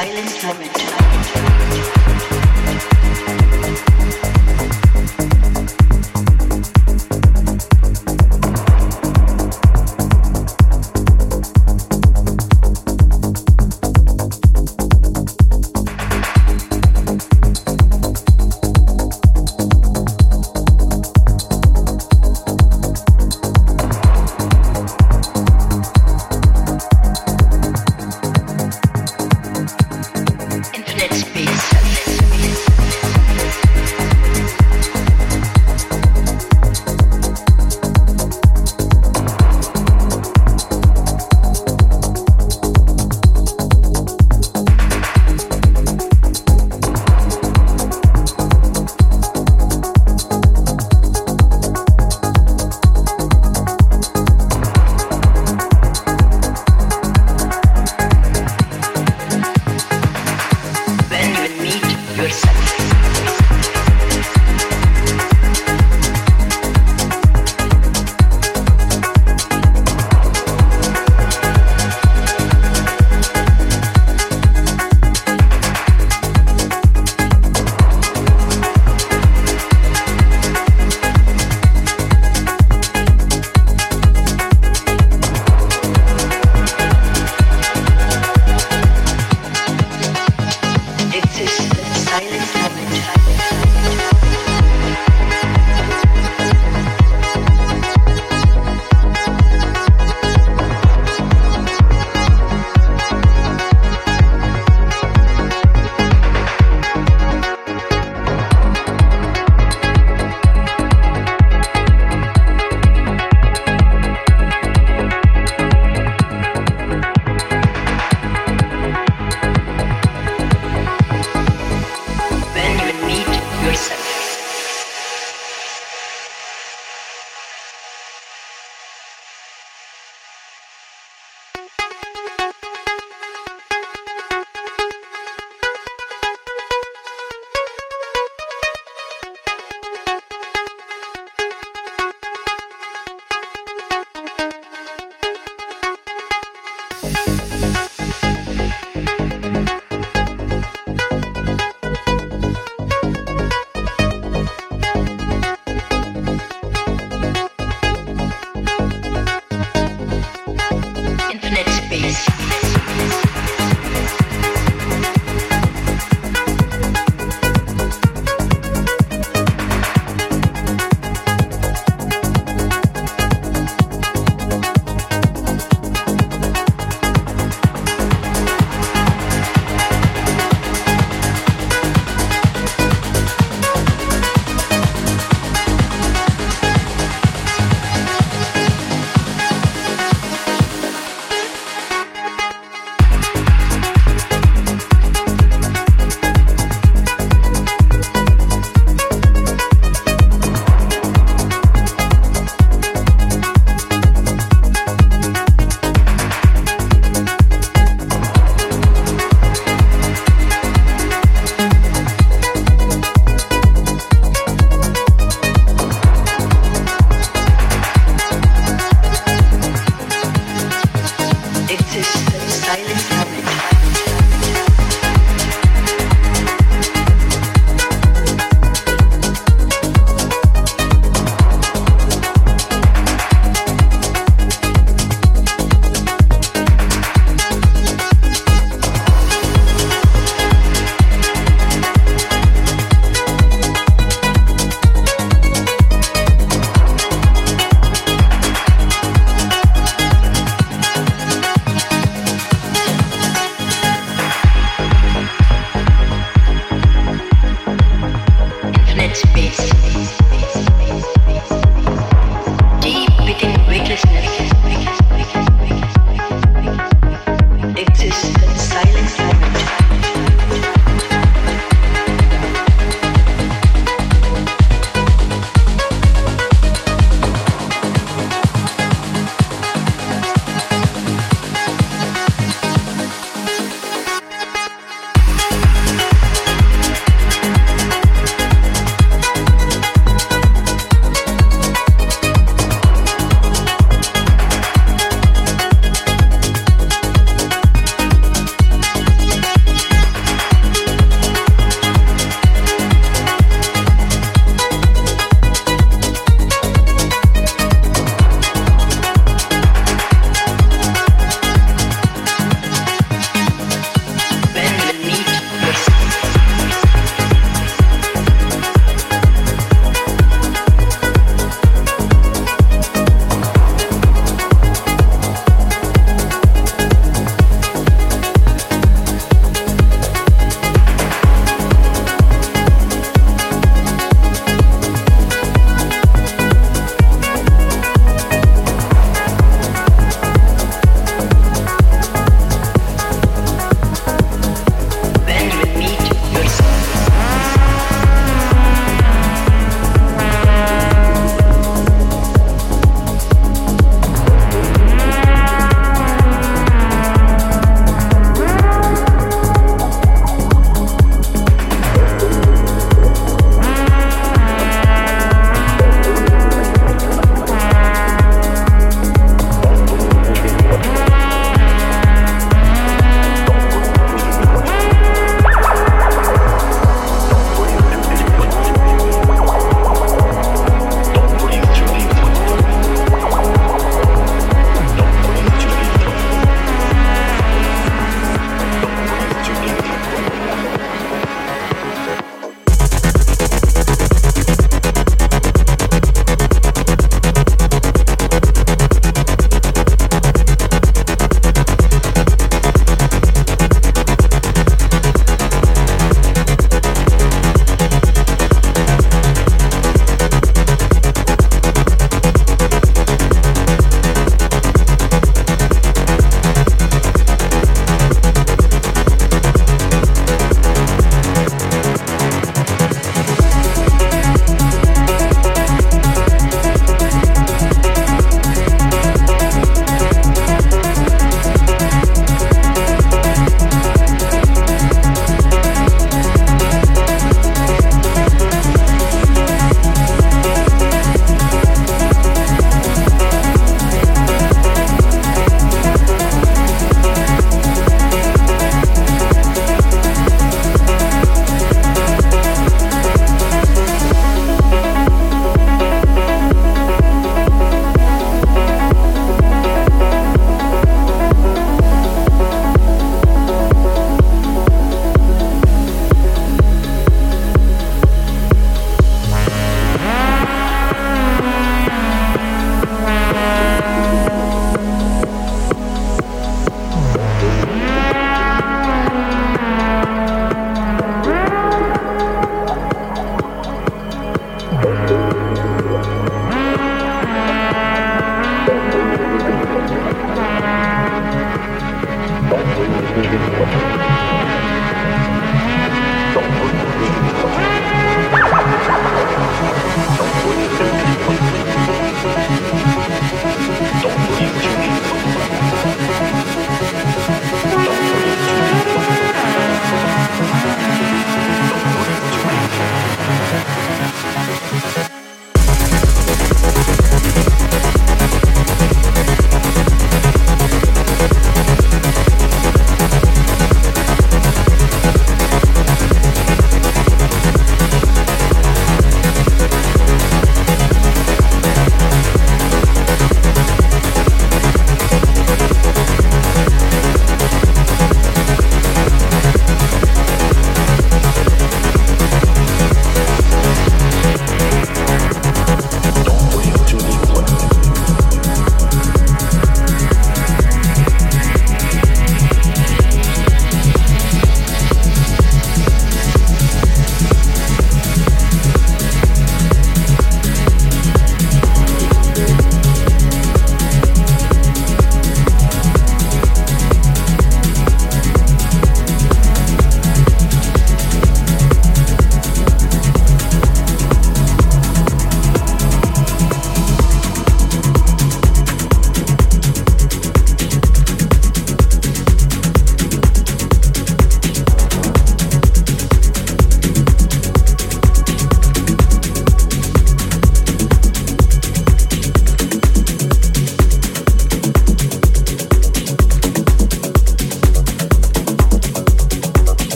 silent moment.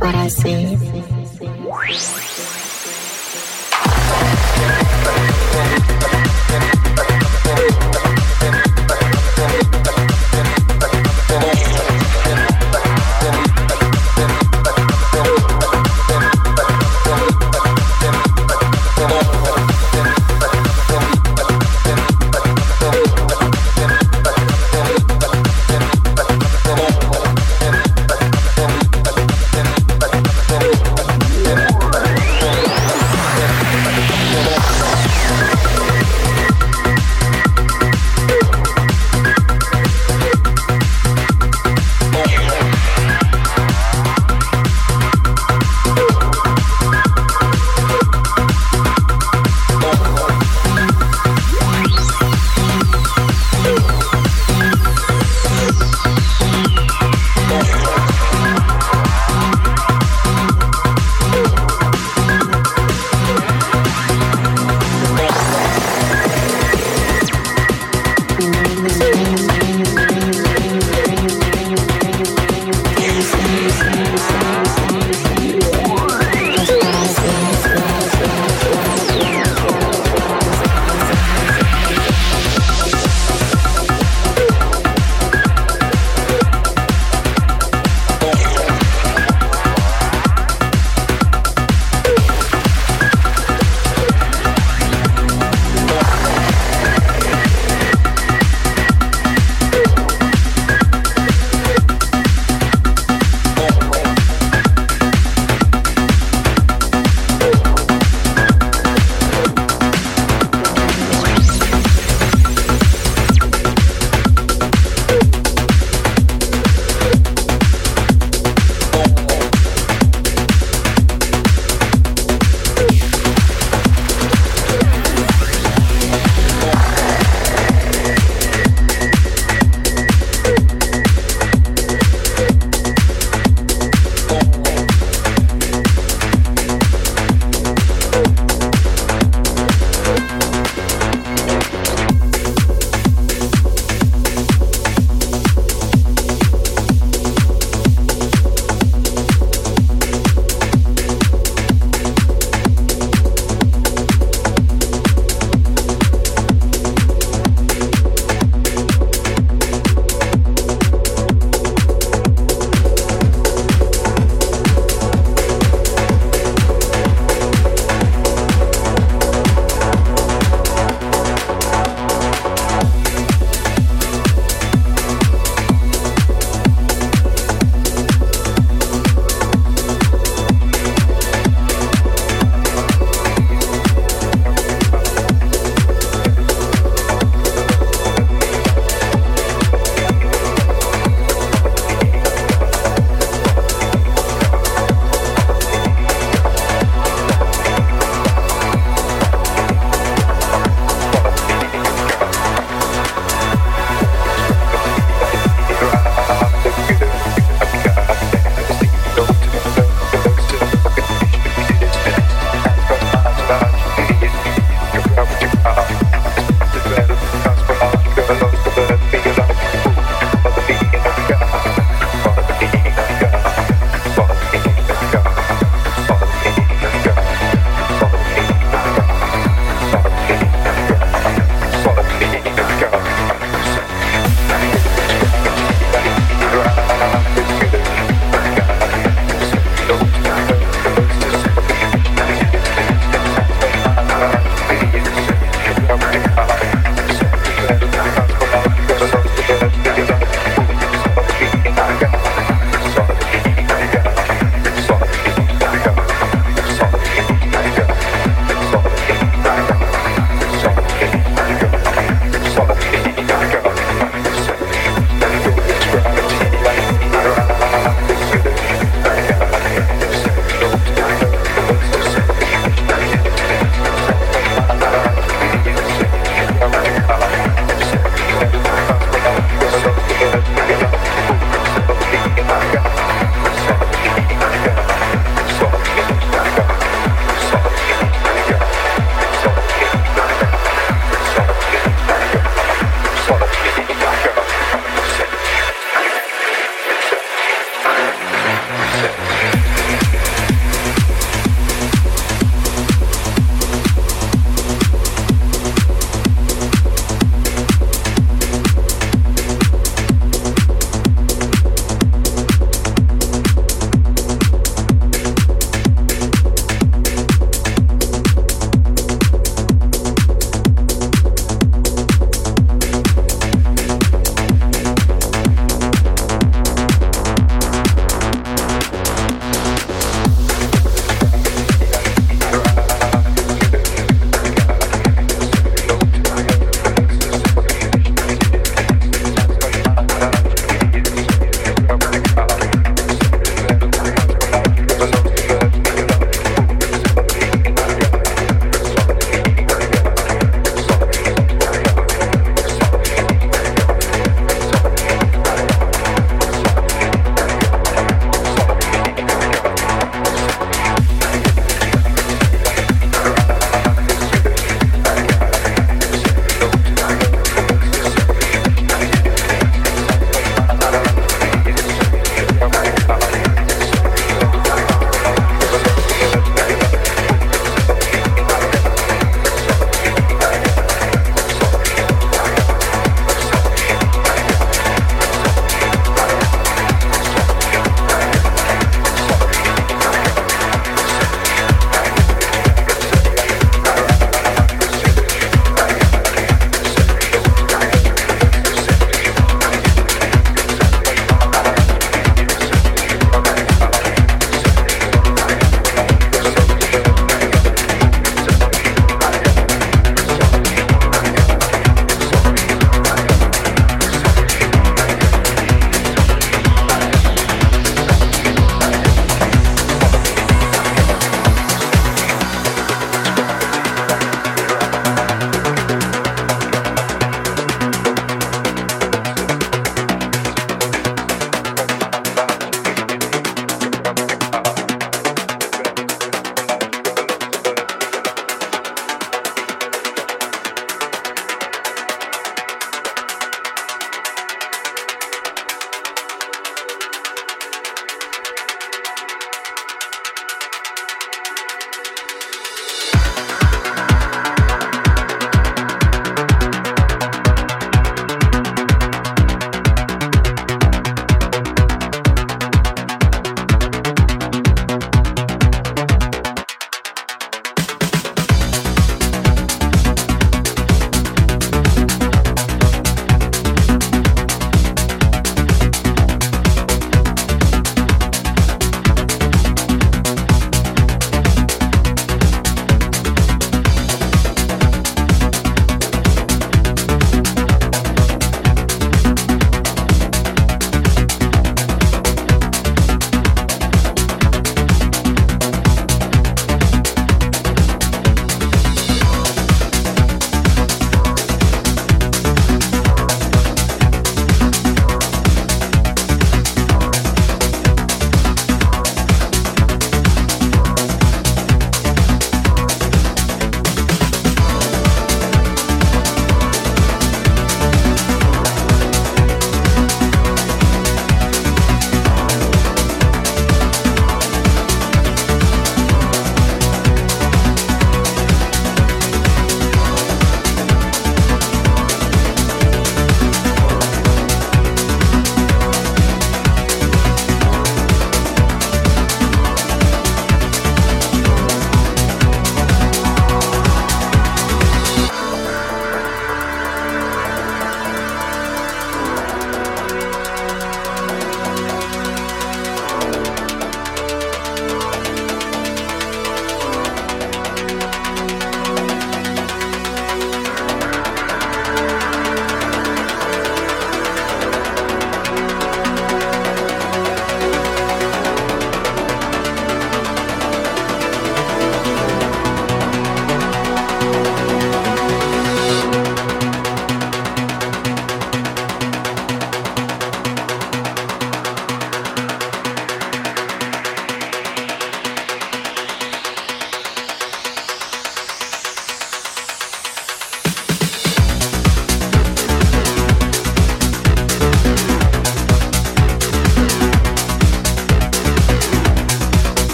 what I see.